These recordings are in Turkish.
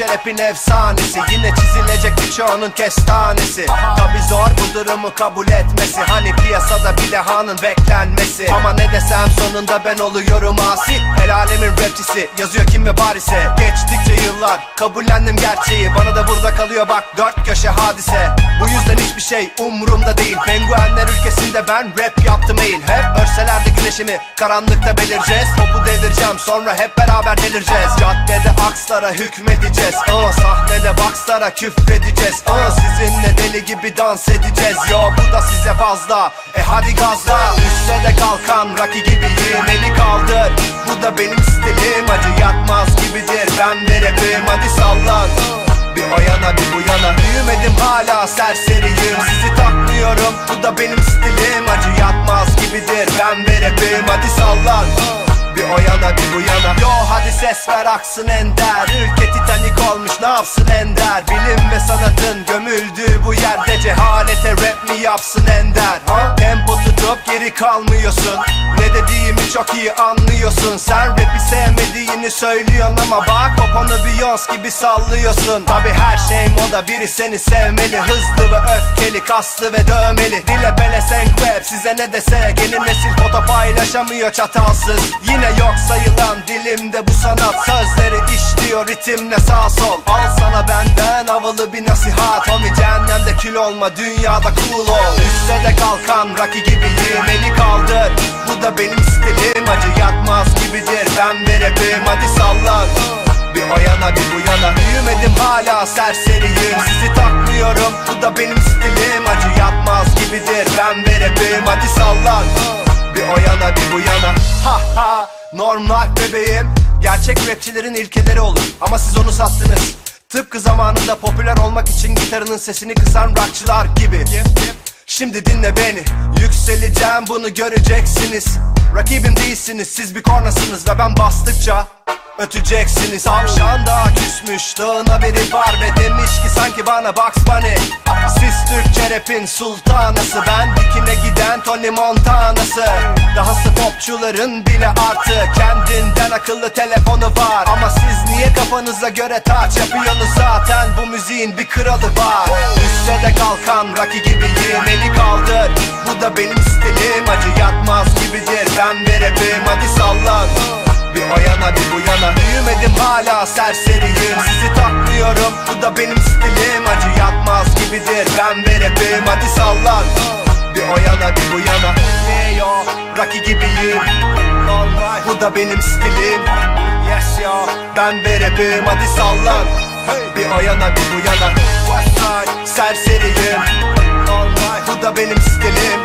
rapin efsanesi. Yine çizilecek birçoğunun kestanesi. Tabi zor bu durumu kabul etmesi. Hani piyasada bir dehanın beklenmesi. Ama ne desem sonunda ben oluyorum asi El alemin rapçisi. Yazıyor kim ve Paris'e Geçtikçe yıllar. Kabullendim gerçeği. Bana da burada kalıyor bak. Dört köşe hadise Bu yüzden hiçbir şey umurumda değil. Penguenler ülkesinde ben rap yaptım eğil Hep örselerde güneşimi karanlıkta belireceğiz. Topu devireceğim sonra hep beraber delireceğiz. Caddede akslara hükmedeceğiz. Aa, Sahnede boxlara küfredeceğiz. Aa, Sizinle deli gibi dans edeceğiz. Yo bu da size fazla. E hadi gazla. Düşse de kalkan Rocky gibiyim Eli kaldır Bu da benim hala serseriyim. Sizi takmıyorum bu da benim stilim. Acı yatmaz gibidir ben ve Hadi sallan bir o yana bir bu yana. Yo hadi ses ver aksın ender. Ülke titanik olmuş ne yapsın ender? Bilim ve sanatın gömüldüğü bu yerde Cehalete rap mi yapsın ender ha? Tempo geri kalmıyorsun. Ne dediğimi çok iyi anlıyorsun. Sen rapi sevmediğini söylüyorsun ama bak Poponu Beyoncé gibi sallıyorsun. Tabi her şey moda biri seni sevmeli. Hızlı ve öfkeli kaslı ve dövmeli. Dile bele senk rap size ne dese Yeni nesil foto paylaşamıyor çatalsız. Yine yok sayılan dilimde bu sanat. Sözleri işliyor ritimle sağ sol. Al sana benden havalı bir nasihat. Homie cehennemde kül olma dünyada cool ol. Üste de kalkan Rocky gibiyim eli kaldır. Bu da benim stilim acı yatmaz gibidir. Ben rapim. Hadi sallan bir o yana bir bu yana. Büyümedim hala serseriyim. Sizi takmıyorum. Bu da benim stilim Acı yatmaz gibidir. Ben ve Hadi sallan bir o yana bir bu yana. Ha ha. Normal bebeğim. Gerçek rapçilerin ilkeleri olur. Ama siz onu sattınız. Tıpkı zamanında popüler olmak için gitarının sesini kısan rockçılar gibi Şimdi dinle beni. Yükseleceğim bunu göreceksiniz. Rakibim değilsiniz siz bir kornasınız Ve ben bastıkça öteceksiniz. Tavşan da küsmüş dağına biri var Ve demiş ki sanki bana Bugs Bunny Siz Türkçe rapin sultanası Ben dikine giden Tony Montana'sı. Dahası popçuların bile artı Kendinden akıllı telefonu var. Ama siz niye kafanıza göre taç yapıyorsunuz? Zaten Bu müziğin bir kralı var. Üste de kalkan Rocky gibiyim eli kaldır Bu da benim stilim. Acı yatmaz gibidir. Ben ve rapim hadi sallan. Bir o yana bir bu yana. Büyümedim hala serseriyim. Sizi takmıyorum. Bu da benim stilim. Acı yatmaz gibidir. Ben ve rapim Hadi sallan o yana bir bu yana. Hey Rocky gibiyim. Normal bu da benim stilim. Yes yo. Ben ve rapim Hadi sallan. Bir o yana bir bu yana. Westside serseriyim. Normal bu da benim stilim.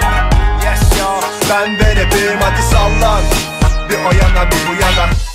Yes yo. Ben ve rapim Hadi sallan. Bir o yana bir